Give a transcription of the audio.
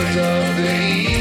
of the evening.